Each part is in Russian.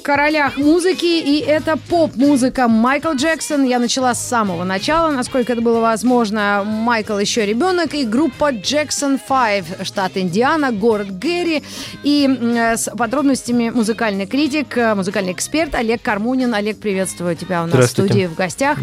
Королях музыки, и это поп-музыка Майкл Джексон. Я начала с самого начала, насколько это было возможно. Майкл еще ребенок, и группа Jackson 5, штат Индиана, город Гэри. И с подробностями музыкальный критик, музыкальный эксперт Олег Кармунин. Олег, приветствую тебя у нас в студии в гостях.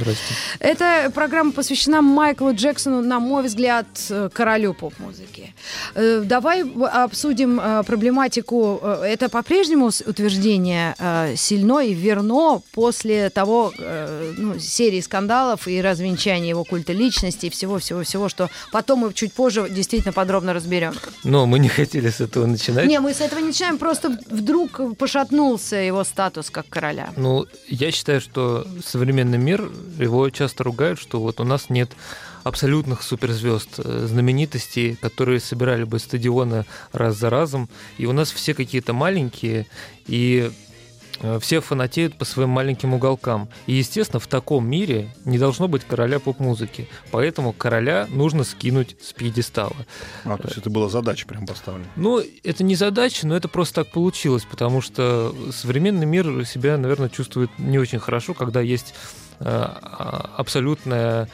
Эта программа посвящена Майклу Джексону, на мой взгляд, королю поп-музыки. Э, давай обсудим э, проблематику. Э, это по-прежнему утверждение э, сильно и верно после того э, ну, серии скандалов и развенчания его культа личности и всего-всего-всего, что потом мы чуть позже действительно подробно разберем. Но мы не хотели с этого начинать. Не, мы с этого не начинаем, просто вдруг пошатнулся его статус как короля. Ну, я считаю, что современный мир, его часто ругают, что вот у нас нет абсолютных суперзвезд, э, знаменитостей, которые собирали бы стадионы раз за разом. И у нас все какие-то маленькие, и все фанатеют по своим маленьким уголкам. И, естественно, в таком мире не должно быть короля поп-музыки. Поэтому короля нужно скинуть с пьедестала. А, то есть это была задача прям поставлена? Ну, это не задача, но это просто так получилось, потому что современный мир себя, наверное, чувствует не очень хорошо, когда есть э, а, абсолютная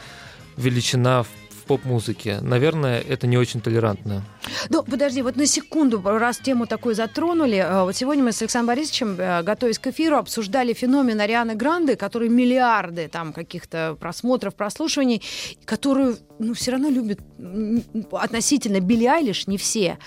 величина в поп-музыке. Наверное, это не очень толерантно. Ну, подожди, вот на секунду, раз тему такую затронули. Э, вот сегодня мы с Александром Борисовичем, э, готовясь к эфиру, обсуждали феномен Арианы Гранды, который миллиарды там каких-то просмотров, прослушиваний, которую ну, все равно любят относительно Билли Айлиш, не все.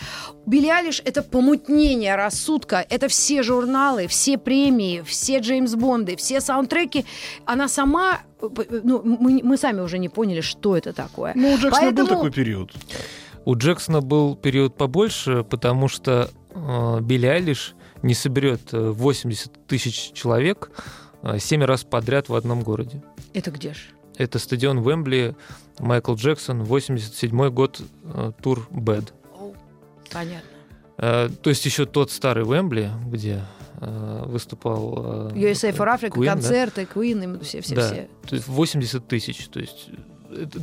Билли Айлиш — это помутнение рассудка, это все журналы, все премии, все Джеймс Бонды, все саундтреки. Она сама ну, мы, мы сами уже не поняли, что это такое. Ну, у Джексона Поэтому... был такой период. У Джексона был период побольше, потому что э, Билли Айлиш не соберет 80 э, тысяч человек э, 7 раз подряд в одном городе. Это где же? Это стадион Вембли, Майкл Джексон, 87 год, э, тур Бэд. Понятно. Э, то есть еще тот старый Вембли, где Э, выступал... USA for Africa, Queen, концерты, да? Queen, все-все-все. Да, то есть 80 тысяч, то есть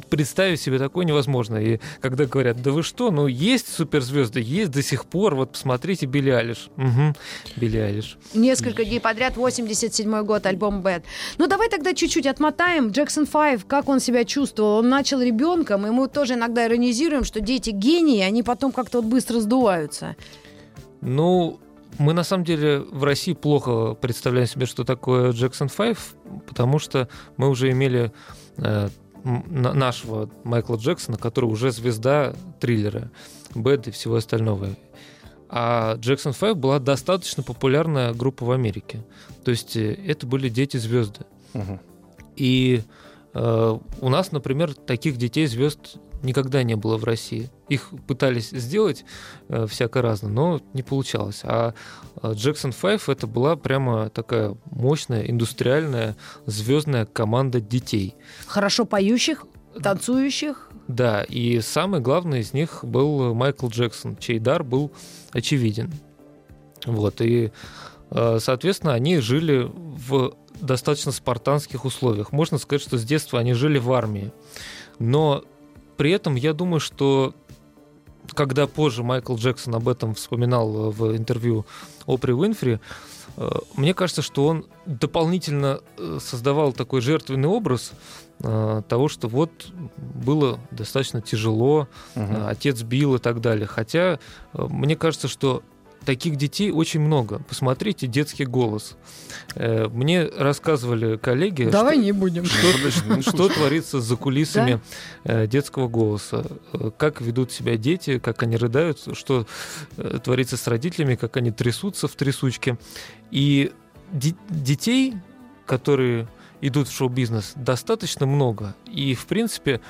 представить себе такое невозможно. И когда говорят, да вы что, ну есть суперзвезды, есть до сих пор, вот посмотрите Билли Алиш. Угу, Билли Алиш. Несколько дней подряд, 87 год, альбом Bad. Ну давай тогда чуть-чуть отмотаем. Джексон 5, как он себя чувствовал? Он начал ребенком, и мы тоже иногда иронизируем, что дети гении, они потом как-то вот быстро сдуваются. Ну, мы на самом деле в России плохо представляем себе, что такое Jackson 5, потому что мы уже имели э, нашего Майкла Джексона, который уже звезда триллера, Бэд и всего остального. А Jackson 5 была достаточно популярная группа в Америке. То есть э, это были дети-звезды. Угу. И э, у нас, например, таких детей-звезд никогда не было в России. Их пытались сделать э, всяко разно, но не получалось. А Jackson э, 5 это была прямо такая мощная, индустриальная, звездная команда детей. Хорошо поющих, танцующих, Да, и самый главный из них был Майкл Джексон, чей дар был очевиден. Вот, и, э, соответственно, они жили в достаточно спартанских условиях. Можно сказать, что с детства они жили в армии. Но при этом я думаю, что когда позже Майкл Джексон об этом вспоминал в интервью Опри Уинфри, э, мне кажется, что он дополнительно э, создавал такой жертвенный образ э, того, что вот было достаточно тяжело, Мгм. отец бил и так далее. Хотя мне кажется, что таких детей очень много. Посмотрите детский голос. Э, Мне рассказывали коллеги, Давай что- не будем. что, что творится за кулисами э, детского голоса, Э, как ведут себя дети, как они рыдают, что творится с родителями, как они трясутся в трясучке. И де- детей, которые идут в шоу-бизнес, достаточно много. И, в принципе,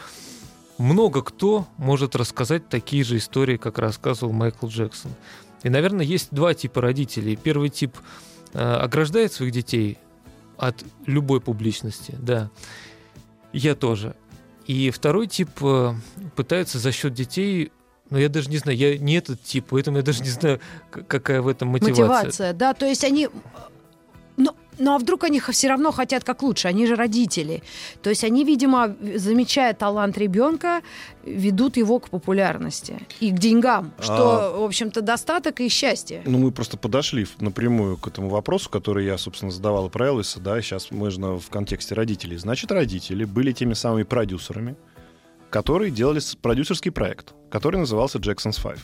много кто может рассказать такие же истории, как рассказывал Майкл Джексон. И, наверное, есть два типа родителей. Первый тип э, ограждает своих детей от любой публичности, да. Я тоже. И второй тип э, пытается за счет детей, но я даже не знаю, я не этот тип, поэтому я даже не знаю, какая в этом мотивация. Мотивация, да, то есть они... Ну, а вдруг они все равно хотят как лучше, они же родители. То есть они, видимо, замечая талант ребенка, ведут его к популярности и к деньгам, что, в общем-то, достаток и счастье. Ну, мы просто подошли напрямую к этому вопросу, который я, собственно, задавал про Элвиса, да, сейчас на- в контексте родителей. Значит, родители были теми самыми продюсерами, которые делали продюсерский проект, который назывался Jackson's Five.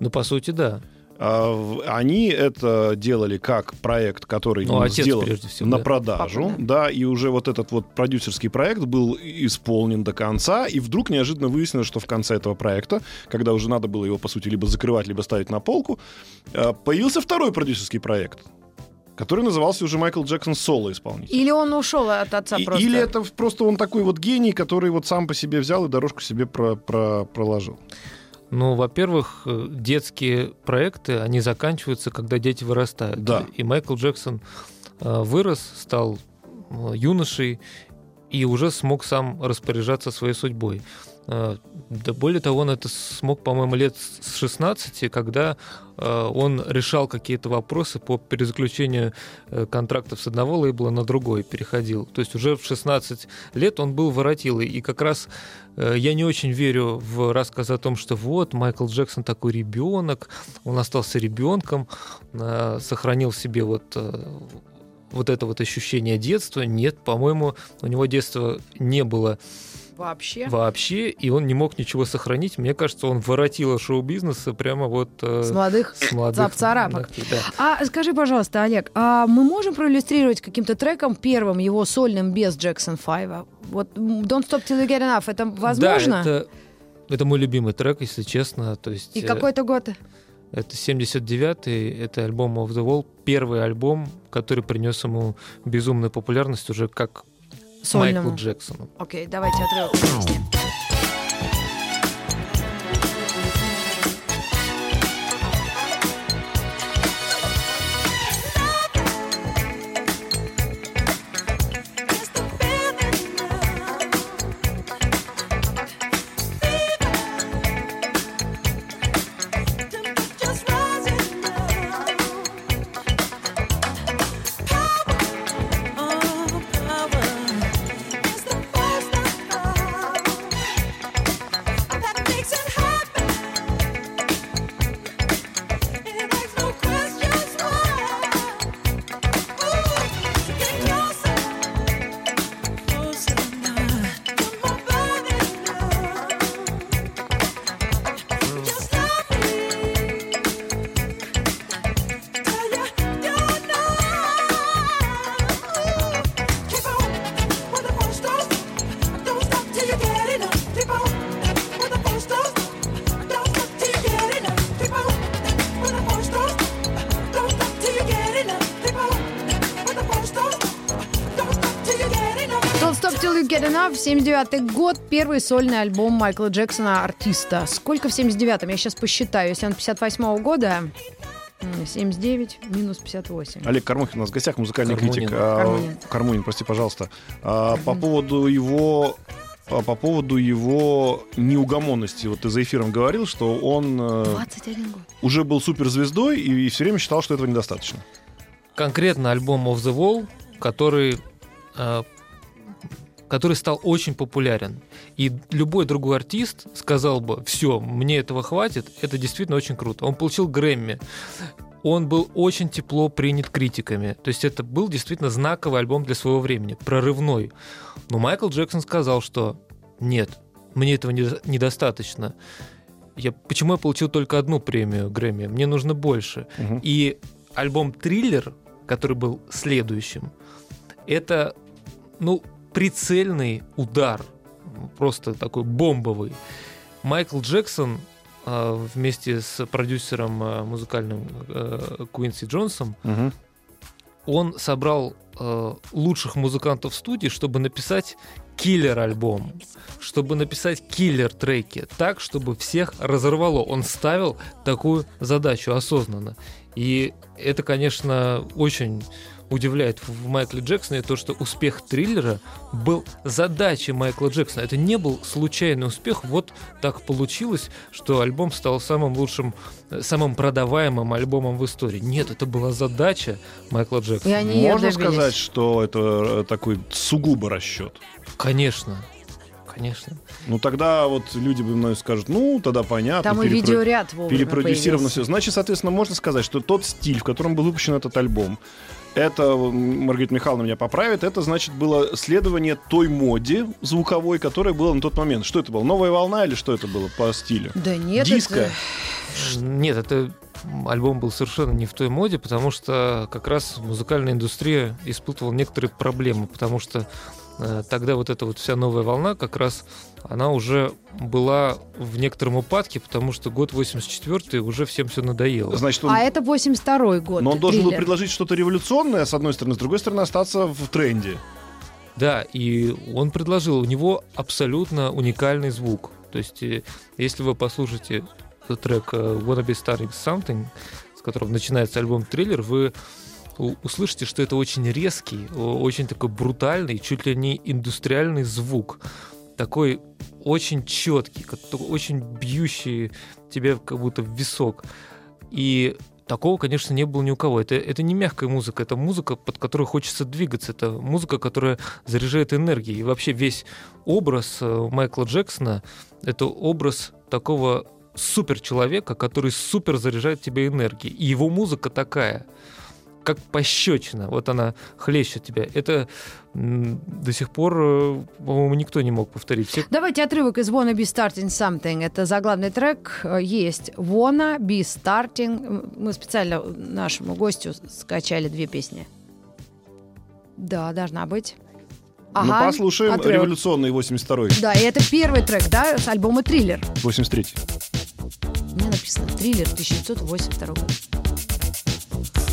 Ну, по сути, да. А, Они это делали как проект, который Ну, отец сделан всего, на да. продажу, Папа, да, и уже вот этот вот продюсерский проект был исполнен до конца, и вдруг неожиданно выяснилось, что в конце этого проекта, когда уже надо было его, по сути, либо закрывать, либо ставить на полку, э, появился второй продюсерский проект, который назывался уже Майкл Джексон соло-исполнитель. Или он ушел от отца И- просто. Или это просто он такой вот гений, который вот сам по себе взял и дорожку себе про- про- проложил. Ну, во-первых, э, детские проекты, они заканчиваются, когда дети вырастают. Да. И Майкл Джексон э, вырос, стал э, юношей и уже смог сам распоряжаться своей судьбой. Э, Да более того, он это смог, по-моему, лет с 16, когда э, он решал какие-то вопросы по перезаключению э, контрактов с одного лейбла на другой, переходил. То есть уже в 16 лет он был воротилой. И как раз я не очень верю в рассказ о том, что вот Майкл Джексон такой ребенок, он остался ребенком, сохранил себе вот вот это вот ощущение детства. Нет, по-моему, у него детства не было Вообще. вообще, и он не мог ничего сохранить. Мне кажется, он воротил шоу-бизнеса прямо вот э, С молодых с молодых ногтей, да. А скажи, пожалуйста, Олег, а мы можем проиллюстрировать каким-то треком первым его сольным без Джексон Файва? Вот Don't Stop Till You Get Enough, это возможно? Да, это, это мой любимый трек, если честно. То есть, И э, какой-то год? Это 79-й, это альбом Of the Wall, первый альбом, который принес ему безумную популярность уже как Сольному. Майклу Джексону. Окей, давайте отрывок песни. Stop Till You Get Enough, 79 год, первый сольный альбом Майкла Джексона, артиста. Сколько в 79-м? Я сейчас посчитаю. Если он 58 года, м, 79 минус 58. Олег Кормухин у нас в гостях, музыкальный Кармунин. критик. А, Кармунин. Кармунин, прости, пожалуйста. А, По поводу его по, по поводу его неугомонности. Вот ты за эфиром говорил, что он э, 21 год. уже был суперзвездой и, и все время считал, что этого недостаточно. конкретно альбом Of the Wall, который, э, который стал очень популярен. И любой другой артист сказал бы, все, мне этого хватит, это действительно очень круто. Он получил Грэмми. Он был очень тепло принят критиками. То есть это был действительно знаковый альбом для своего времени, прорывной. Но Майкл Джексон сказал, что нет, мне этого не- недостаточно. Я, почему я получил только одну премию Грэмми? Мне нужно больше. Мгм. И альбом «Триллер», который был следующим, это, ну, прицельный удар, просто такой бомбовый. Майкл Джексон а, вместе с продюсером а, музыкальным э, Куинси Джонсом, Мгм. он собрал э, лучших музыкантов студии, чтобы написать киллер-альбом, чтобы написать киллер-треки, так, чтобы всех разорвало. Он ставил такую задачу осознанно. И это, конечно, очень удивляет в Майкле Джексоне то, что успех триллера был задачей Майкла Джексона. Это не был случайный успех. Вот так получилось, что альбом стал самым лучшим, самым продаваемым альбомом в истории. Нет, это была задача Майкла Джексона. Можно сказать, что это э, такой сугубо расчет. Конечно. Конечно. Ну тогда вот люди бы мной скажут, ну тогда понятно. Там и перепро- видеоряд вовремя перепродюсировано появился. все. Значит, соответственно, можно сказать, что тот стиль, в котором был выпущен этот альбом, это, м, Маргарита Михайловна меня поправит, это, значит, было следование той моде звуковой, которая была на тот момент. Что это было? Новая волна или что это было по стилю? Да нет, Диско. это- Нет, это альбом был совершенно не в той моде, потому что как раз музыкальная индустрия испытывала некоторые проблемы, потому что э, тогда вот эта вот вся новая волна как раз она уже была в некотором упадке, потому что год 84 уже всем все надоело. Значит, он, А это 82 год. но он должен был предложить что-то революционное, с одной стороны, с другой стороны, остаться в тренде. Да, и он предложил, у него абсолютно уникальный звук. То есть, э, если вы послушаете трек э, Wanna Be Starting Something, с которого начинается альбом «Триллер», вы услышите, что это очень резкий, очень такой брутальный, чуть ли не индустриальный звук. Такой очень четкий, очень бьющий тебя как будто в висок. И такого, конечно, не было ни у кого. Это, это не мягкая музыка, это музыка, под которой хочется двигаться. Это музыка, которая заряжает энергией. И вообще весь образ э, Майкла Джексона — это образ такого суперчеловека, который супер заряжает тебе энергией. И его музыка такая, как пощечина. Вот она хлещет тебя. Это до сих пор, э, по-моему, никто не мог повторить. Все Давайте отрывок из Wanna Be Starting Something. Это заглавный трек. Э, Есть Wanna Be Starting. Мы специально нашему гостю скачали две песни. Да, должна быть. ну, Ага, послушаем отрывок. революционный 82-й, Да, и это первый трек, да, с альбома «Триллер». 83-й. Мне написано «Триллер» 1982 год.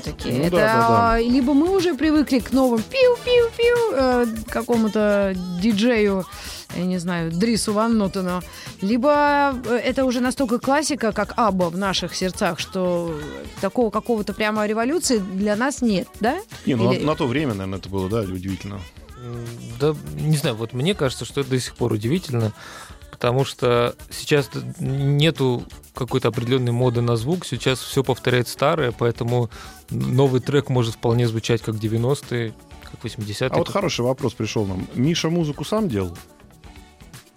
Все-таки. Ну Это да, да, да. либо мы уже привыкли к новым пиу-пиу-пиу э, какому-то диджею, я не знаю, Дрису Ван Нотену, либо э, это уже настолько классика, как Абба в наших сердцах, что такого какого-то прямо революции для нас нет, да? Не, ну Или- на, на то время, наверное, это было, да, удивительно. Да, не знаю, вот мне кажется, что это до сих пор удивительно, потому что сейчас нету какой-то определенной моды на звук, сейчас все повторяет старое, поэтому новый трек может вполне звучать как 90-е, как 80-е. А вот хороший вопрос пришел нам. Миша музыку сам делал?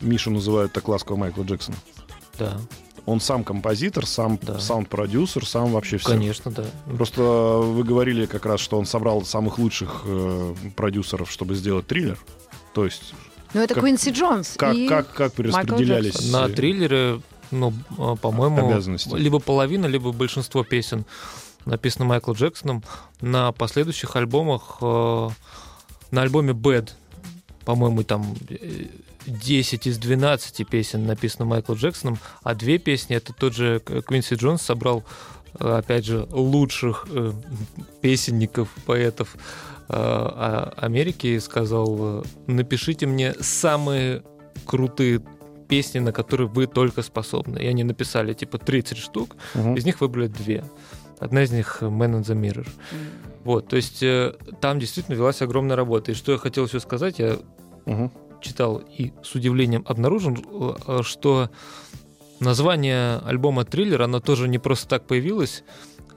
Мишу называют так ласково Майкла Джексона. Да, Он сам композитор, сам Да. саунд-продюсер, сам вообще все. конечно, да. Просто вы говорили как раз, что он собрал самых лучших э, продюсеров, чтобы сделать триллер. То есть Ну, это Как- Квинси Джонс. как, и как, как распределялись На э, триллере, ну, а, по-моему, Обязанности. либо половина, либо большинство песен написано Майклом Джексоном. На последующих альбомах, э, на альбоме Bad, по-моему, там э, 10 из 12 песен написано Майклом Джексоном, а две песни это тот же Квинси Джонс собрал, э, опять же, лучших э, песенников, поэтов э, а- Америки и сказал, э, напишите мне самые крутые песни, на которые вы только способны. И они написали типа 30 штук, Мгм. из них выбрали две. Одна из них э, Man in the Mirror. Вот, то есть э, там действительно велась огромная работа. И что я хотел еще сказать, я Мгм. читал и с удивлением обнаружил, э, что название альбома «Триллер», оно тоже не просто так появилось.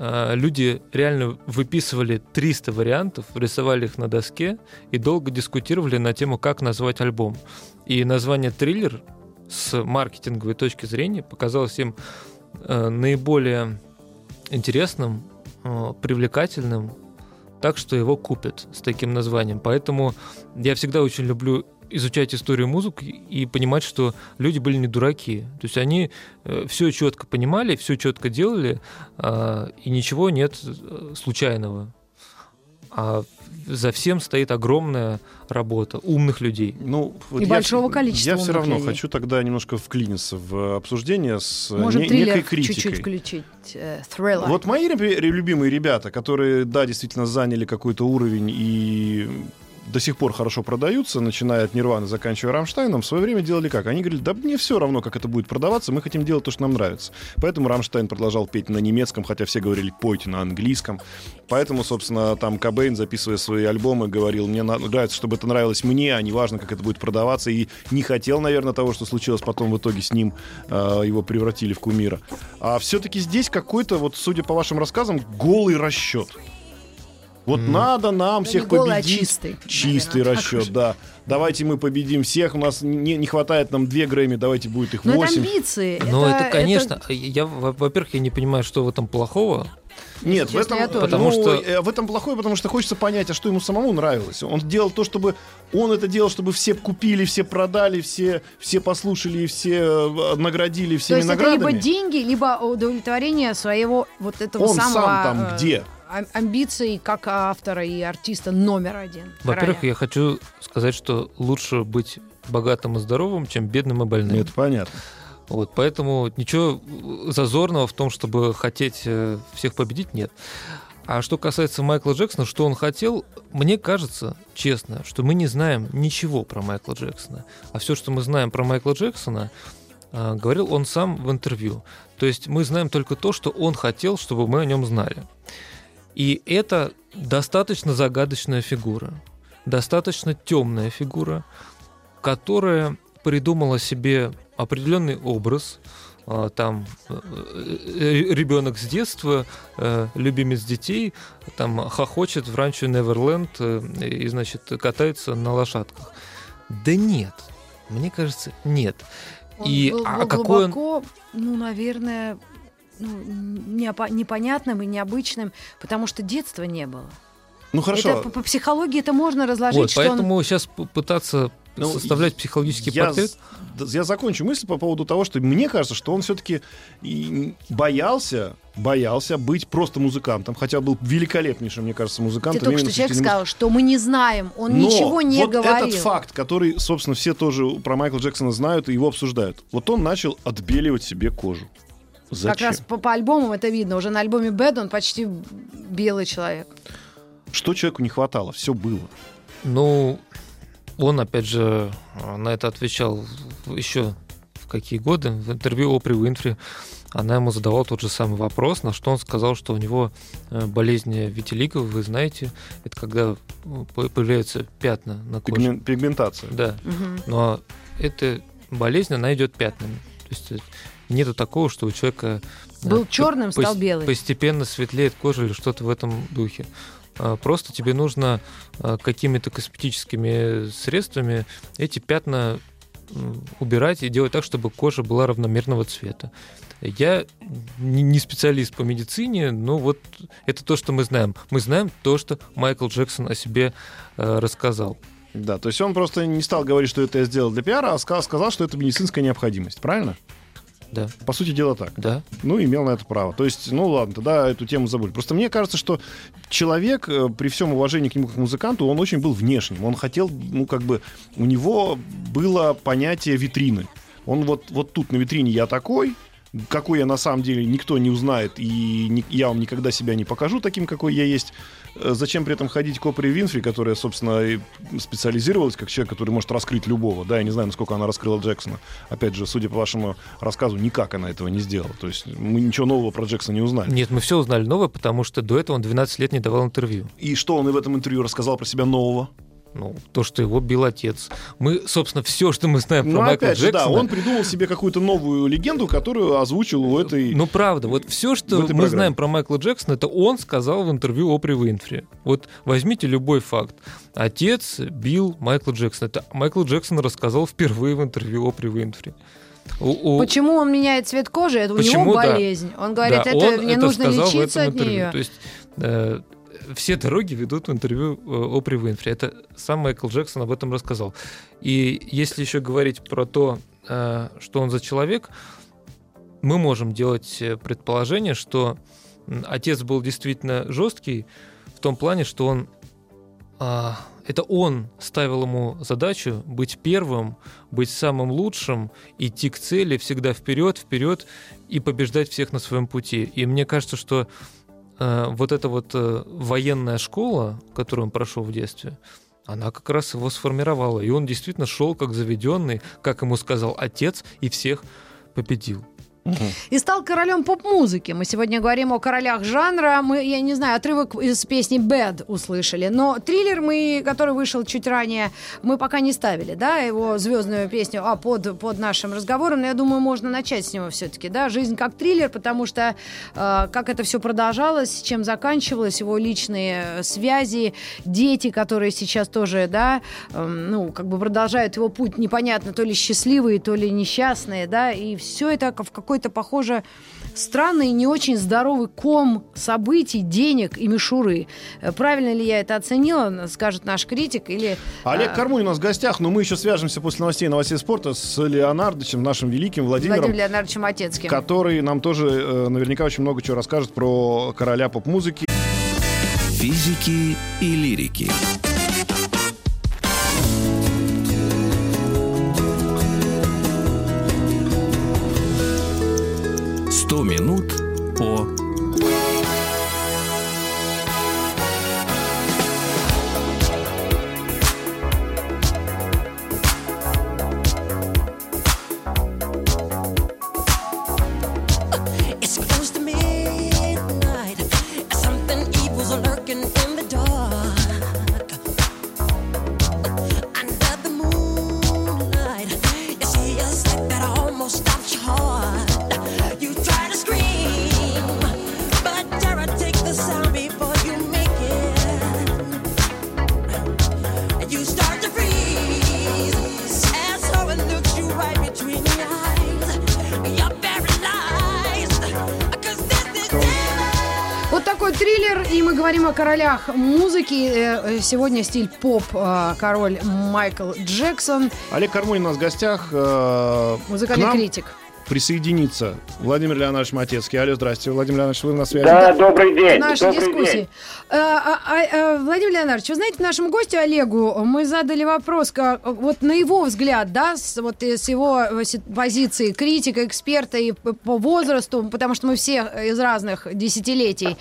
Люди реально выписывали 300 вариантов, рисовали их на доске и долго дискутировали на тему, как назвать альбом. И название «Триллер» с маркетинговой точки зрения показалось им наиболее интересным, э, привлекательным, так что его купят с таким названием. Поэтому я всегда очень люблю изучать историю музыки и понимать, что люди были не дураки. То есть они все четко понимали, все четко делали, а, и ничего нет э, случайного. А за всем стоит огромная работа умных людей. Ну, вот И я большого количества Я все равно людей. хочу тогда немножко вклиниться в обсуждение с э, Может, не- некой критикой. чуть-чуть включить. Э, Thriller. Вот мои любимые ребята, которые, да, действительно заняли какой-то уровень и до сих пор хорошо продаются, начиная от Нирваны, заканчивая Рамштайном, в свое время делали как? Они говорили, да мне все равно, как это будет продаваться, мы хотим делать то, что нам нравится. Поэтому Рамштайн продолжал петь на немецком, хотя все говорили, пойте на английском. Поэтому, собственно, там Кобейн, записывая свои альбомы, говорил, мне нравится, чтобы это нравилось мне, а не важно, как это будет продаваться. И не хотел, наверное, того, что случилось потом в итоге с ним, э, его превратили в кумира. А все-таки здесь какой-то, вот судя по вашим рассказам, голый расчет. Вот М. надо нам всех не голый, а победить. чистый. Чистый наверное, расчет, да. Давайте мы победим всех. У нас не, не хватает нам две Грэмми, давайте будет их Но это восемь. амбиции. Ну, это, конечно, я, во- во-первых, я не понимаю, что в этом плохого. Нет, в этом, я. Потому ну, что- э, в этом плохое, потому что хочется понять, а что ему самому нравилось. Он делал то, чтобы он это делал, чтобы все купили, все продали, все, все послушали, и все э, наградили То всеми есть это наградами. либо деньги, либо удовлетворение своего вот этого Он самого... сам там э, где? Ам- Амбиций как автора и артиста номер один. Во-первых, я хочу сказать, что лучше быть богатым и здоровым, чем бедным и больным. Это понятно. Вот, поэтому ничего зазорного в том, чтобы хотеть э, всех победить, нет. А что касается Майкла Джексона, что он хотел, мне кажется, честно, что мы не знаем ничего про Майкла Джексона. А все, что мы знаем про Майкла Джексона, а, говорил он сам в интервью. То есть мы знаем только то, что он хотел, чтобы мы о нем знали. И это достаточно загадочная фигура, достаточно темная фигура, которая придумала себе определенный образ. А, Там ребенок с детства, э, любимец детей, там хохочет в ранчо Неверленд э, и, значит, катается на лошадках. Да нет, мне кажется, нет. Он И был, а был какой он- ну, наверное, ну, неопа- непонятным и необычным, потому что детства не было. Ну хорошо. Это по, по психологии это можно разложить, Вот, что он... поэтому сейчас пытаться Ну, составлять психологический я, портрет. я закончу мысль по поводу того, что мне кажется, что он все-таки боялся, боялся быть просто музыкантом, хотя был великолепнейшим, мне кажется, Ты музыкантом. только именно что человек сказал, что мы не знаем, он Но ничего не вот говорил. этот факт, который, собственно, все тоже про Майкла Джексона знают и его обсуждают. Вот он начал отбеливать себе кожу. Как Зачем? раз по, по альбомам это видно. Уже на альбоме Bad он почти белый человек. Что человеку не хватало? Все было. Ну, он, опять же, э, на это отвечал еще в какие годы, в интервью Опри Уинфри. она ему задавала тот же самый вопрос, на что он сказал, что у него э, болезнь витилиго, вы знаете, это когда э, по- появляются пятна на коже. Пигмен- Пигментация. Да, Мгм. но эта болезнь, она идет пятнами. То есть нету такого, что у человека э, Был черным, стал белый. Постепенно светлеет кожа или что-то в этом духе. А, Просто тебе нужно а, какими-то косметическими средствами эти пятна убирать и делать так, чтобы кожа была равномерного цвета. Я не специалист по медицине, но вот это то, что мы знаем. Мы знаем то, что Майкл Джексон о себе э, рассказал. Да, то есть он просто не стал говорить, что это я сделал для пиара, а сказал, что это медицинская необходимость, правильно? Да, По сути дела так. да. Ну, имел на это право. То есть, ну ладно, тогда эту тему забудь. Просто мне кажется, что человек, э, при всем уважении к нему как музыканту, он очень был внешним. Он хотел, ну, как бы, у него было понятие витрины. Он вот, вот тут на витрине я такой, какой я на самом деле никто не узнает, и ни- я вам никогда себя не покажу таким, какой я есть. Э, Зачем при этом ходить к Опре Винфри, которая, собственно, и специализировалась как человек, который может раскрыть любого. Да, я не знаю, насколько она раскрыла Джексона. Опять же, судя по вашему рассказу, никак она этого не сделала. То есть мы ничего нового про Джексона не узнали. Нет, мы все узнали новое, потому что до этого он 12 лет не давал интервью. И что он и в этом интервью рассказал про себя нового? Ну, то, что его бил отец. Мы, собственно, все, что мы знаем Ну, про Майкла опять же, да, Джексона. он придумал себе какую-то новую легенду, которую озвучил у этой... Ну, правда, вот все, что мы программе. знаем про Майкла Джексона, это он сказал в интервью Опри Уинфри. Вот возьмите любой факт. Отец бил Майкла Джексона. Это Майкл Джексон рассказал впервые в интервью Опри Уинфри. У- у- Почему он меняет цвет кожи? Это у Почему, него да. болезнь. Он говорит, Да, это он мне это нужно лечиться от нее. То есть э, все дороги ведут в интервью э, Опри Уинфри. Это сам Майкл Джексон об этом рассказал. И если еще говорить про то, э, что он за человек, мы можем делать э, предположение, что отец был действительно жесткий в том плане, что он а, это он ставил ему задачу быть первым, быть самым лучшим, идти к цели всегда вперед, вперед и побеждать всех на своем пути. И мне кажется, что вот эта вот э, военная школа, которую он прошел в детстве, она как раз его сформировала. И он действительно шел как заведенный, как ему сказал отец, и всех победил. И стал королем поп-музыки. Мы сегодня говорим о королях жанра. Мы, я не знаю, отрывок из песни Bad услышали. Но триллер, мы, который вышел чуть ранее, мы пока не ставили, да, его звездную песню а, под, под нашим разговором. Но я думаю, можно начать с него все-таки, да, жизнь как триллер, потому что э, как это все продолжалось, чем заканчивалось, его личные э, связи, дети, которые сейчас тоже, да, эм, ну, как бы продолжают его путь, непонятно, то ли счастливые, то ли несчастные, да, и все это в какой-то, похоже, странный, не очень здоровый ком событий, денег и мишуры. Э, Правильно ли я это оценила, скажет наш критик, или... Олег а, Кармунь у нас в гостях, но мы еще свяжемся после новостей новостей спорта с Леонардовичем, нашим великим Владимиром, Владимиром Леонардовичем Отецким. который нам тоже э, наверняка очень много чего расскажет про короля поп-музыки. Физики и лирики. Сто минут evil's lurking королях музыки. Э, э, Сегодня стиль поп, э, король Майкл Джексон, Олег Кармунин у нас в гостях. к музыкальный нам критик. присоединится Владимир Леонардович Матецкий. Алло, здрасте. Владимир Леонардович, вы на связи? Да, добрый день. нашей добрый дискуссии. день. А- а- э, Владимир Леонардович, вы знаете, нашему гостю Олегу мы задали вопрос, как, вот на его взгляд, да, с, вот с его позиции критика, эксперта и по возрасту, потому что мы все из разных десятилетий.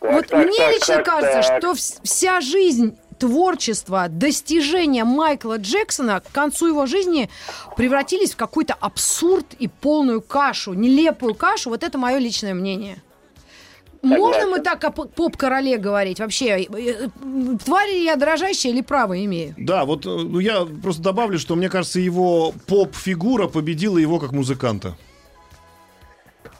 Так, вот так, мне так, лично так, кажется, так. что вс- вся жизнь творчество, достижения Майкла Джексона к концу его жизни превратились в какой-то абсурд и полную кашу, нелепую кашу. Вот это мое личное мнение. Можно мы так о поп-короле говорить? Вообще, э, э, тварь я дрожащая или право имею? Да, вот э, ну, я просто добавлю, что мне кажется, его поп-фигура победила его как музыканта.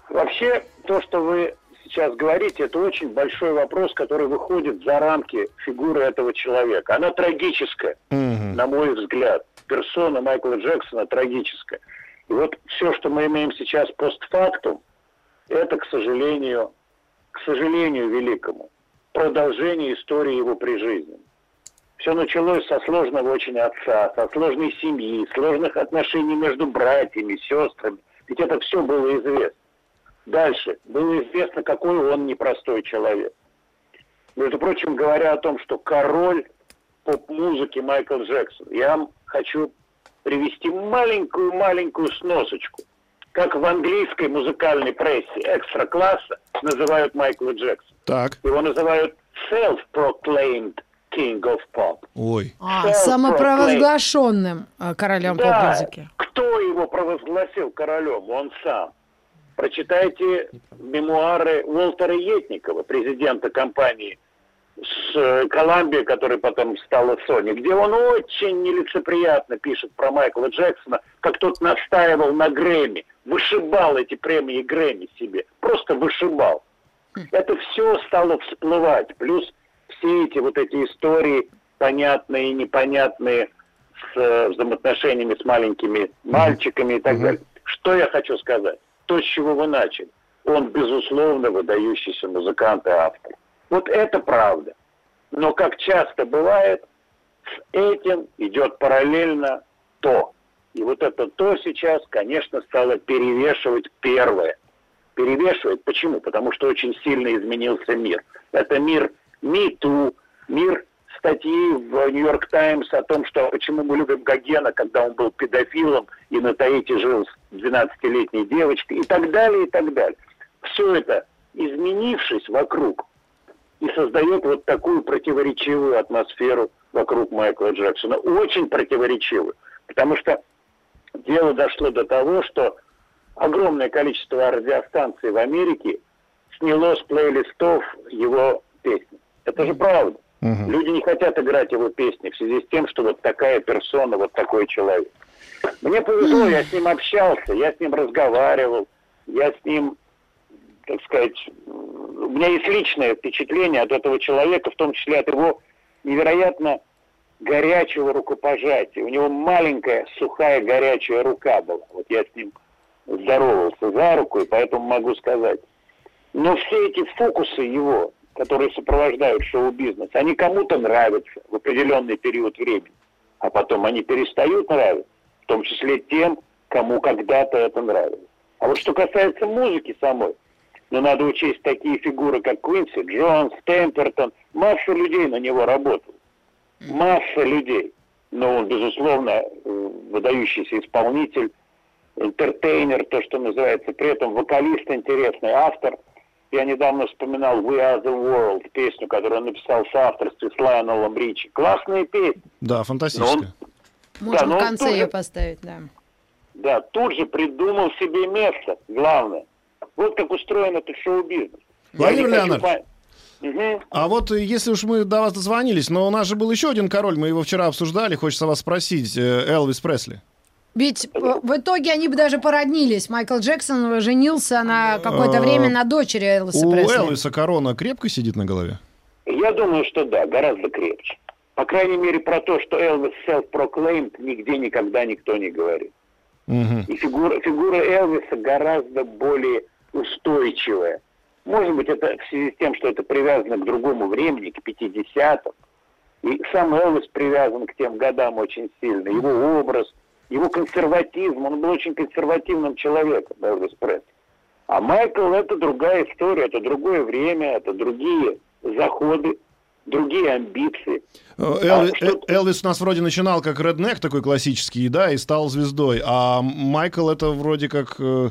Вообще, то, что вы сейчас говорите, это очень большой вопрос, который выходит за рамки фигуры этого человека. Она трагическая, Мгм. на мой взгляд. Персона Майкла Джексона трагическая. И вот все, что мы имеем сейчас постфактум, это, к сожалению, к сожалению великому, продолжение истории его при жизни. Все началось со сложного очень отца, со сложной семьи, сложных отношений между братьями, сестрами. Ведь это все было известно. Дальше. Было известно, какой он непростой человек. Между прочим, говоря о том, что король поп-музыки Майкл Джексон, я вам хочу привести маленькую-маленькую сносочку. Как в английской музыкальной прессе экстра-класса называют Майкла Джексона. Так, Его называют self-proclaimed king of pop. ой. А, самопровозглашенным э, королем Да, поп-музыки. кто его провозгласил королем? Он сам. Прочитайте мемуары Уолтера Етникова, президента компании с э, Колумбия, который потом стала Sony, где он очень нелицеприятно пишет про Майкла Джексона, как тот настаивал на Грэмми, вышибал эти премии Грэмми себе, просто вышибал. Это все стало всплывать, плюс все эти вот эти истории, понятные и непонятные, с э, взаимоотношениями с маленькими мальчиками и так далее. Что я хочу сказать? То, с чего вы начали. Он, безусловно, выдающийся музыкант и автор. Вот это правда. Но, как часто бывает, с этим идет параллельно то. И вот это то сейчас, конечно, стало перевешивать первое. Перевешивает. Почему? Потому что очень сильно изменился мир. Это мир Too, мир статьи в Нью-Йорк Таймс о том, что почему мы любим Гогена, когда он был педофилом и на Таити жил с 12-летней девочкой и так далее, и так далее. Все это, изменившись вокруг, и создает вот такую противоречивую атмосферу вокруг Майкла Джексона. Очень противоречивую. Потому что дело дошло до того, что огромное количество радиостанций в Америке сняло с плейлистов его песни. Это же правда. Мгм. Люди не хотят играть его песни в связи с тем, что вот такая персона, вот такой человек. Мне повезло, я с ним общался, я с ним разговаривал, я с ним, так сказать, у меня есть личное впечатление от этого человека, в том числе от его невероятно горячего рукопожатия. У него маленькая, сухая, горячая рука была. Вот я с ним здоровался за руку, и поэтому могу сказать. Но все эти фокусы его, которые сопровождают шоу-бизнес, они кому-то нравятся в определенный период времени, а потом они перестают нравиться, в том числе тем, кому когда-то это нравилось. А вот что касается музыки самой, ну, надо учесть такие фигуры, как Квинси, Джонс, Темпертон. Масса людей на него работала. Масса людей. Но он, безусловно, э, выдающийся исполнитель, интертейнер, то, что называется. При этом вокалист интересный, автор. Я недавно вспоминал «We are the world», песню, которую он написал в соавторстве с Лайонеллом Ричи. Классные песни. Да, фантастическая. Можем но в он конце ее поставить, да. Да, тут же придумал себе место, главное. Вот как устроен этот шоу-бизнес. Владимир хочу Мгм. А вот э, если уж мы до вас дозвонились, но у нас же был еще один король, мы его вчера обсуждали, хочется вас спросить, э, Элвис Пресли. Ведь в итоге они бы даже породнились. Майкл Джексон женился на какое-то А, время на дочери Элвиса У Пресли. Элвиса корона крепко сидит на голове? Я думаю, что да, гораздо крепче. По крайней мере, про то, что Элвис self-proclaimed, нигде никогда никто не говорит. Мгм. И фигура, фигура Элвиса гораздо более устойчивая. Может быть, это в связи с тем, что это привязано к другому времени, к 50-м. И сам Элвис привязан к тем годам очень сильно. Его образ, его консерватизм. Он был очень консервативным человеком, Элвис Пресли. А Майкл это другая история, это другое время, это другие заходы, другие амбиции. Э, Элви- А э, Элвис у нас вроде начинал как реднек такой классический, да, и стал звездой. А Майкл это вроде как... э,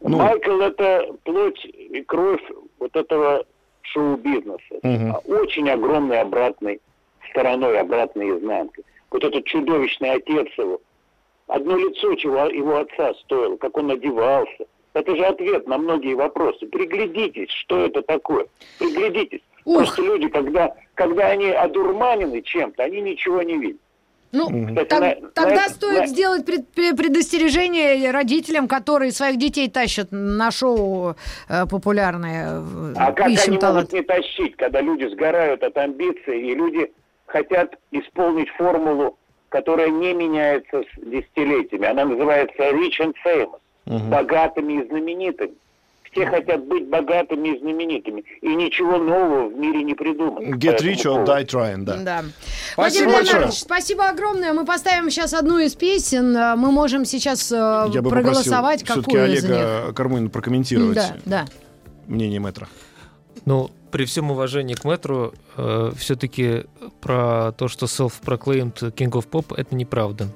ну, Майкл это плоть и кровь вот этого шоу-бизнеса. А Очень огромный обратный стороной обратной изнанкой. Вот этот чудовищный отец его. Одно лицо, чего его отца стоило, как он одевался. Это же ответ на многие вопросы. Приглядитесь, что это такое. Приглядитесь. Ух. Просто люди, когда, когда они одурманены чем-то, они ничего не видят. Ну, Кстати, так- на- тогда на- стоит на- сделать пред- пре- предостережение родителям, которые своих детей тащат на шоу э, популярное. А как «Ищем они талант». могут не тащить, когда люди сгорают от амбиций, и люди хотят исполнить формулу, которая не меняется с десятилетиями. Она называется rich and famous, богатыми и знаменитыми. Все хотят быть богатыми и знаменитыми, и ничего нового в мире не придумано. Get rich or die trying, да. Да. Спасибо Владимир большое. Леонардович, спасибо огромное. Мы поставим сейчас одну из песен. Э, Мы можем сейчас э, Я бы проголосовать, попросил все-таки какую из них. Олега Кармунина прокомментировать Да, да. мнение мэтра. Ну, при всем уважении к метру, все-таки про то, что self-proclaimed King of Pop, это неправда.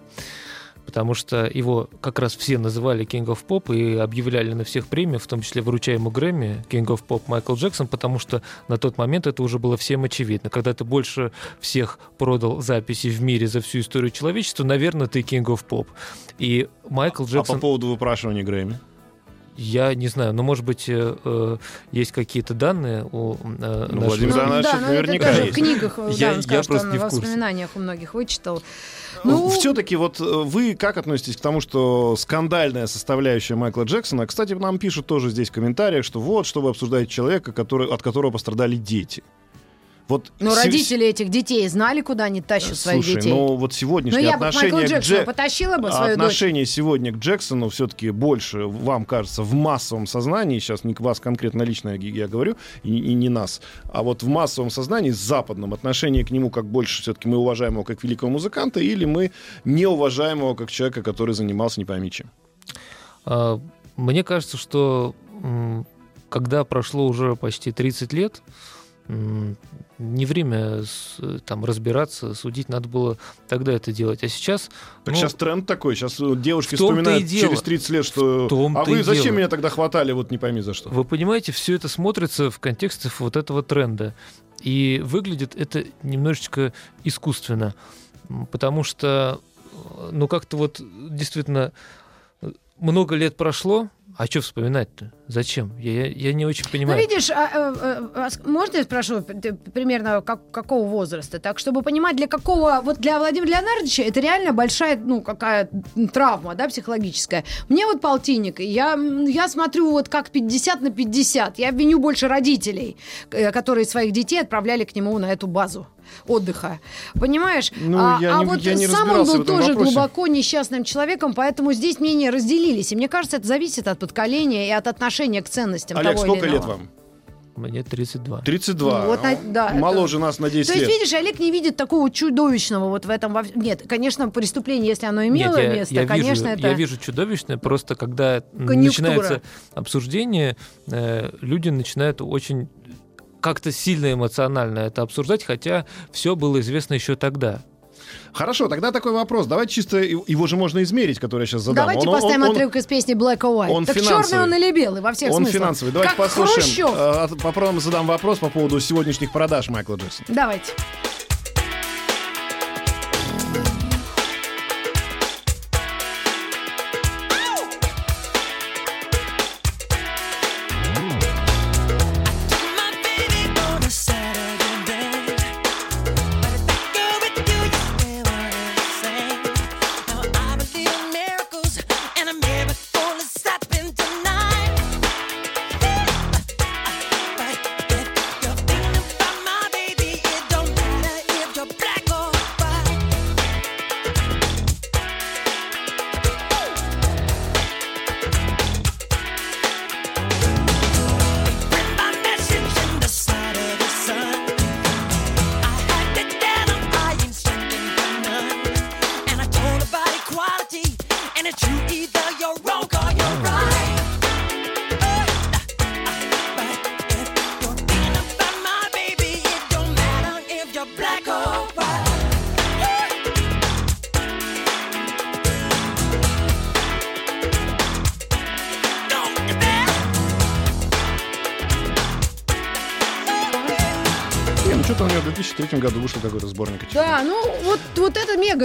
Потому что его как раз все называли King of Pop и объявляли на всех премиях, в том числе вручаемую Грэмми, King of Pop Майкл Джексон, потому что на тот момент это уже было всем очевидно. Когда ты больше всех продал записей в мире за всю историю человечества, наверное, ты King of Pop. И Майкл А по Джексон... поводу выпрашивания Грэмми? Я не знаю, но, может быть, э, э, есть какие-то данные у э, Ну, Владимир Ну, Леонардович, да, ну, наверняка это тоже есть. в книгах, Я- да, он я сказал, что просто он не в курсе. воспоминаниях у многих вычитал. Ну, Все-таки вот э, вы как относитесь к тому, что скандальная составляющая Майкла Джексона, кстати, нам пишут тоже здесь в комментариях, что вот, что вы обсуждаете человека, который, от которого пострадали дети. Вот но се- родители этих детей знали, куда они тащат своих Слушай, детей. ну вот Ну, сегодняшнее я бы к Майклу отношение к Джексону Дже- потащила бы свою дочь. отношение сегодня к Джексону все-таки больше, вам кажется, в массовом сознании, сейчас не к вас конкретно лично я, я говорю, и, и не нас, а вот в массовом сознании, западном, отношение к нему как больше все-таки мы уважаем его как великого музыканта, или мы не уважаем его как человека, который занимался не пойми чем. А, Мне кажется, что когда прошло уже почти 30 лет, не время там разбираться, судить, надо было тогда это делать. А сейчас... Так ну, сейчас тренд такой, сейчас э, девушки вспоминают дело. через 30 лет, что том-то а вы зачем дело. меня тогда хватали, вот не пойми за что. Вы понимаете, все это смотрится в контексте вот этого тренда. И выглядит это немножечко искусственно. Потому что, э, ну, как-то вот действительно э, много лет прошло, а что вспоминать-то? Зачем? Я, я- я не очень Ну, понимаю. видишь, а, э, э, а с- можно я спрошу ты примерно как- какого возраста? Так, чтобы понимать, для какого... Вот для Владимира Леонардовича это реально большая, ну, какая травма, да, психологическая. Мне вот полтинник, я, я смотрю вот как 50 на 50. Я обвиню больше родителей, э, которые своих детей отправляли к нему на эту базу отдыха. Понимаешь? Ну, а я а не- вот я не сам он был тоже вопросе. глубоко несчастным человеком, поэтому здесь мнения разделились. И мне кажется, это зависит от поколения и от отношения к ценностям Олег, того сколько или лет иного. вам? Мне 32. 32. Ну, вот на- да, Моложе нас на 10 То есть, лет. видишь, Олег не видит такого чудовищного вот в этом. во Нет, конечно, преступление, если оно Нет, имело я, место, я конечно, вижу, это... я вижу чудовищное, просто когда Конъюнктура. начинается обсуждение, э, люди начинают очень как-то сильно эмоционально это обсуждать, хотя все было известно еще тогда. Хорошо, тогда такой вопрос. Давайте чисто его же можно измерить, который я сейчас задам. Давайте Он- он- поставим он- отрывок из песни Black or White. он так финансовый. черный он или белый во всех Он смыслах. финансовый. Давайте как послушаем. Хрущев. э, Попробуем задам вопрос по поводу сегодняшних продаж Майкла Джексона. Давайте.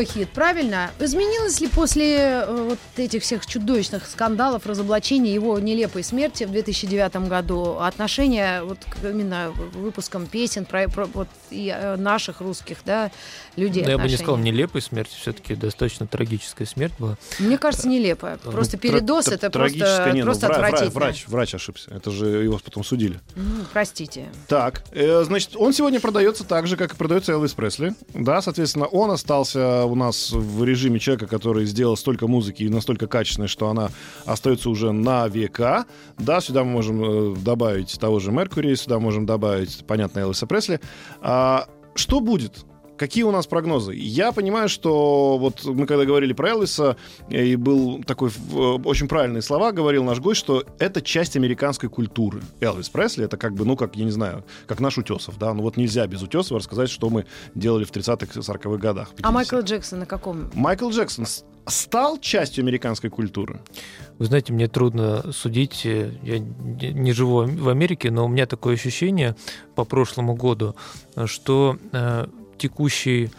Мега-хит, правильно? Изменилось ли после э, вот этих всех чудовищных скандалов, разоблачений его нелепой смерти в 2009 году отношение вот к именно выпускам песен про, про- вот и э, наших русских, да, людей? Да, я бы не отношения? сказал нелепой смерти, все-таки достаточно трагическая смерть была. Мне кажется, нелепая. Ну, Просто Тра- передоз тра- это просто, не, ну, просто вра- отвратительно. Врач, врач ошибся. Это же его потом судили. Ну, простите. Так, э, значит, он сегодня продается так же, как и продается Элвис Пресли. Да, соответственно, он остался у нас в режиме человека, который сделал столько музыки и настолько качественной, что она остается уже на века. Да, сюда мы можем э, добавить того же Меркури, сюда можем добавить, понятно, Элвиса Пресли. А, что будет? Какие у нас прогнозы? Я понимаю, что вот мы когда говорили про Элвиса, э, и был такой э, очень правильные слова, говорил наш гость, что это часть американской культуры. Элвис Пресли это как бы, ну, как, я не знаю, как наш Утесов, да, ну вот нельзя без Утесова рассказать, что мы делали в 30-х, 40-х годах. А 50-х. Майкл Джексон на каком? Майкл Джексон стал частью американской культуры? Вы знаете, мне трудно судить, э, я не живу в Америке, но у меня такое ощущение по прошлому году, э, что э, текущий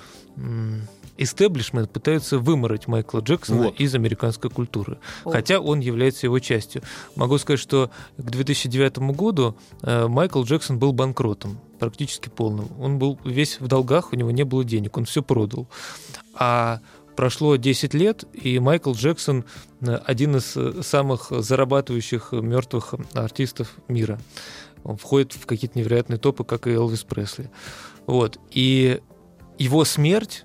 истеблишмент пытается вымороть Майкла Джексона Вот. из американской культуры, О. хотя он является его частью. Могу сказать, что к 2009 году э, Майкл Джексон был банкротом, практически полным. Он был весь в долгах, у него не было денег, он все продал. А прошло 10 лет, и Майкл Джексон э, один из э, самых зарабатывающих мертвых артистов мира. Он входит в какие-то невероятные топы, как и Элвис Пресли. Вот. И его смерть,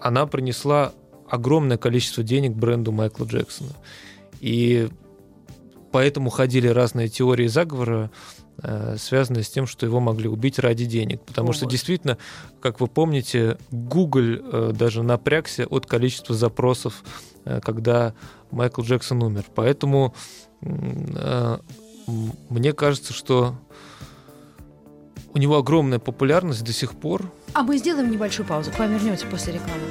она принесла огромное количество денег бренду Майкла Джексона. И поэтому ходили разные теории заговора, э, связанные с тем, что его могли убить ради денег. Потому что Вот. действительно, как вы помните, Google э, даже напрягся от количества запросов, э, когда Майкл Джексон умер. Поэтому мне кажется, что у него огромная популярность до сих пор. А мы сделаем небольшую паузу. К вам вернемся после рекламы.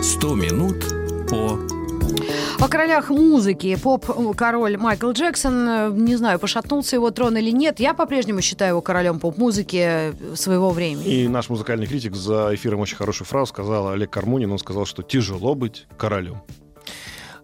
«100 минут по...» О королях музыки. Поп-король Майкл Джексон, э, не знаю, пошатнулся его трон или нет. Я по-прежнему считаю его королем поп-музыки своего времени. И наш музыкальный критик за эфиром очень хорошую фразу сказал, Олег Кармунин, он сказал, что тяжело быть королем.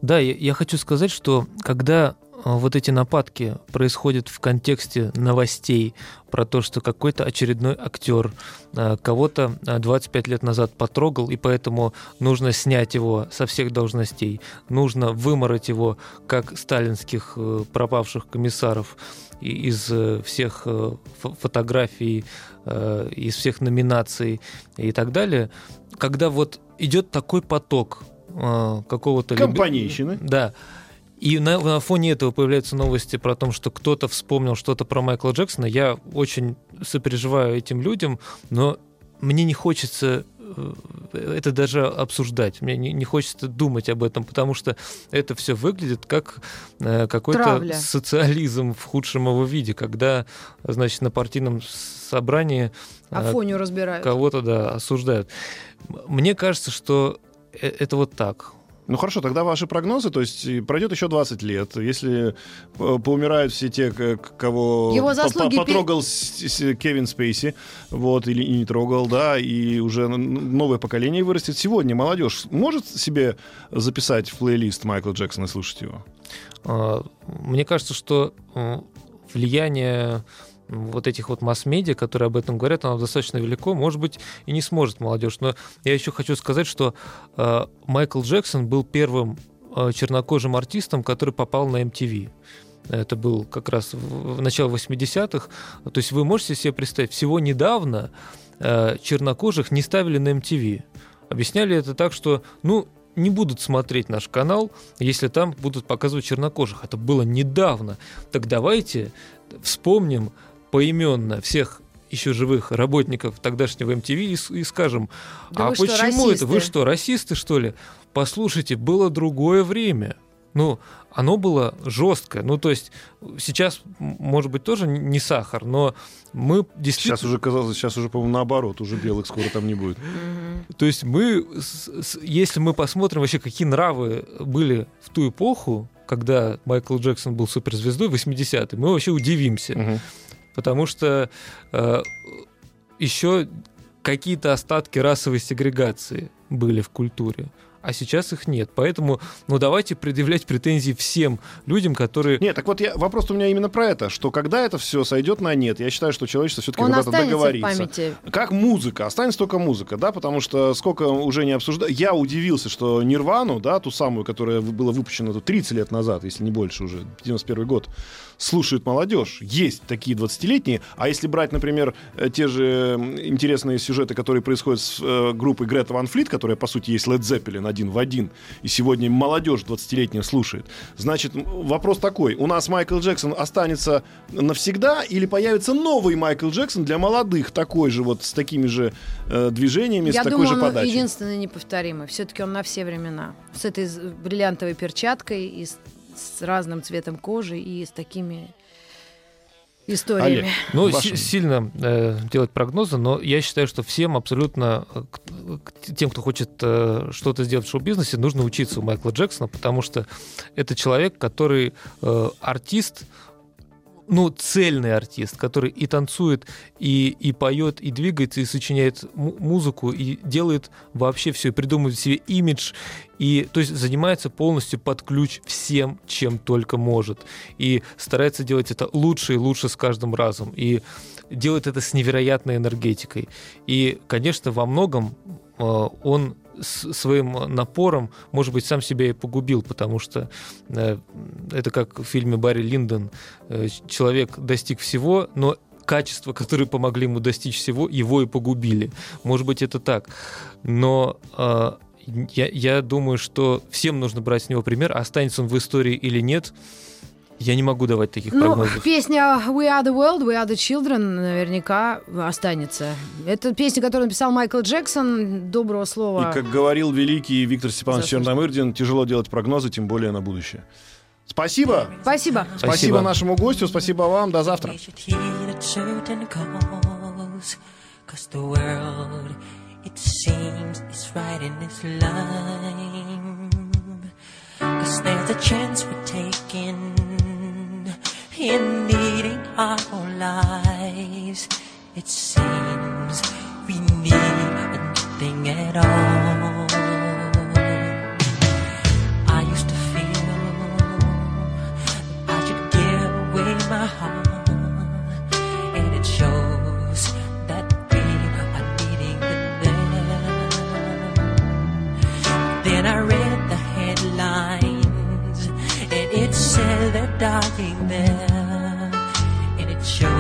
Да, я, я хочу сказать, что когда вот эти нападки происходят в контексте новостей про то, что какой-то очередной актер а, кого-то а, 25 лет назад потрогал, и поэтому нужно снять его со всех должностей, нужно вымороть его, как сталинских э, пропавших комиссаров из э, всех э, фо- фотографий, из всех номинаций и так далее, когда вот идет такой поток какого-то... Компанейщины. Да. И на, на фоне этого появляются новости про то, что кто-то вспомнил что-то про Майкла Джексона. Я очень сопереживаю этим людям, но мне не хочется э, это даже обсуждать. Мне не, не хочется думать об этом, потому что это все выглядит как э, какой-то Травля. социализм в худшем его виде, когда, значит, на партийном собрании э, Афонию разбирают. кого-то да, осуждают. Мне кажется, что э- это вот так. Ну хорошо, тогда ваши прогнозы, то есть пройдет еще 20 лет, если э, поумирают все те, кого Его заслуги по- потрогал с- Кевин Спейси, вот, или и не трогал, да, и уже новое поколение вырастет. Сегодня молодежь может себе записать в плейлист Майкла Джексона и слушать его? А, Мне кажется, что м, влияние вот этих вот масс-медиа, которые об этом говорят, оно достаточно велико, может быть, и не сможет молодежь. Но я еще хочу сказать, что э, Майкл Джексон был первым э, чернокожим артистом, который попал на MTV. Это был как раз в, в начало 80-х. То есть вы можете себе представить, всего недавно э, чернокожих не ставили на MTV. Объясняли это так, что, ну, не будут смотреть наш канал, если там будут показывать чернокожих. Это было недавно. Так давайте вспомним поименно всех еще живых работников тогдашнего MTV и, и скажем, Да а вы что, почему это? Вы расисты?» что, расисты, что ли? Послушайте, было другое время. Ну, оно было жесткое. Ну, то есть сейчас, может быть, тоже не сахар, но мы действительно... Сейчас уже, казалось, сейчас уже, по-моему, наоборот, уже белых скоро там не будет. То есть мы, если мы посмотрим вообще, какие нравы были в ту эпоху, когда Майкл Джексон был суперзвездой 80-е, мы вообще удивимся. Мгм. Потому что э, еще какие-то остатки расовой сегрегации были в культуре. А сейчас их нет. Поэтому, ну, давайте предъявлять претензии всем людям, которые... Нет, так вот я, вопрос у меня именно про это, что когда это все сойдет на нет, я считаю, что человечество все-таки Он когда-то останется в договорится. памяти. Как музыка, останется только музыка, да, потому что сколько уже не обсуждаю. Я удивился, что Нирвану, да, ту самую, которая была выпущена тут 30 лет назад, если не больше уже, 91 год, слушает молодежь. Есть такие 20-летние. А если брать, например, э, те же интересные сюжеты, которые происходят с э, группой Грета Ван Флит, которая, по сути, есть Led Zeppelin один в один, и сегодня молодежь 20-летняя слушает, значит, вопрос такой. У нас Майкл Джексон останется навсегда или появится новый Майкл Джексон для молодых, такой же вот, с такими же э, движениями, Я с такой думаю, же подачей? единственный неповторимый. Все-таки он на все времена. С этой бриллиантовой перчаткой и с, с разным цветом кожи и с такими историями. Олег. Ну, Вашим. си- сильно э, делать прогнозы, но я считаю, что всем абсолютно, э, к- к тем, кто хочет э, что-то сделать в шоу-бизнесе, нужно учиться у Майкла Джексона, потому что это человек, который э, артист, ну, цельный артист, который и танцует, и, и поет, и двигается, и сочиняет му- музыку, и делает вообще все, и придумывает себе имидж, и, то есть, занимается полностью под ключ всем, чем только может. И старается делать это лучше и лучше с каждым разом. И делает это с невероятной энергетикой. И, конечно, во многом э, он своим напором, может быть, сам себя и погубил, потому что э, это как в фильме Барри Линдон. э, Человек достиг всего, но качества, которые помогли ему достичь всего, его и погубили. Может быть, это так. Но э, я, я думаю, что всем нужно брать с него пример, останется он в истории или нет, я не могу давать таких Ну, прогнозов. песня We Are the World, We Are the Children наверняка останется. Это песня, которую написал Майкл Джексон. Доброго слова. И, как говорил великий Виктор Степанович. Черномырдин, тяжело делать прогнозы, тем более на будущее. Спасибо. Спасибо. Спасибо, Спасибо. нашему гостю, спасибо вам, до завтра. Cause there's a chance we're taking in needing our lives. It seems we need nothing at all. They're dying there, and it shows.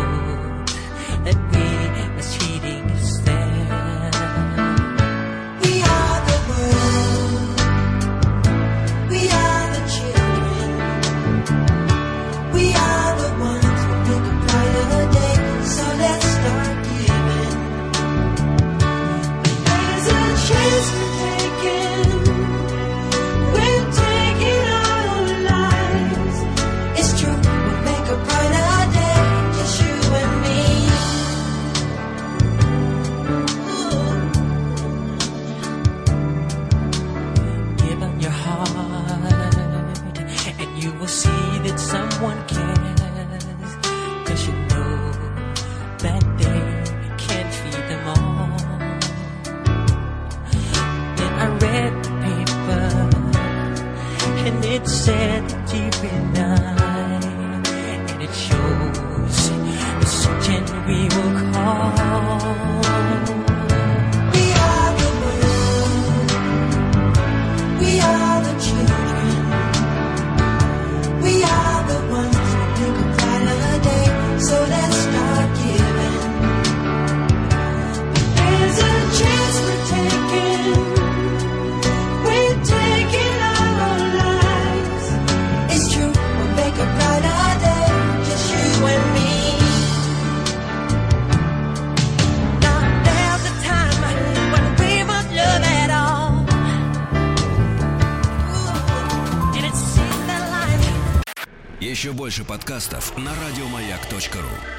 Больше подкастов на радиомаяк.ру.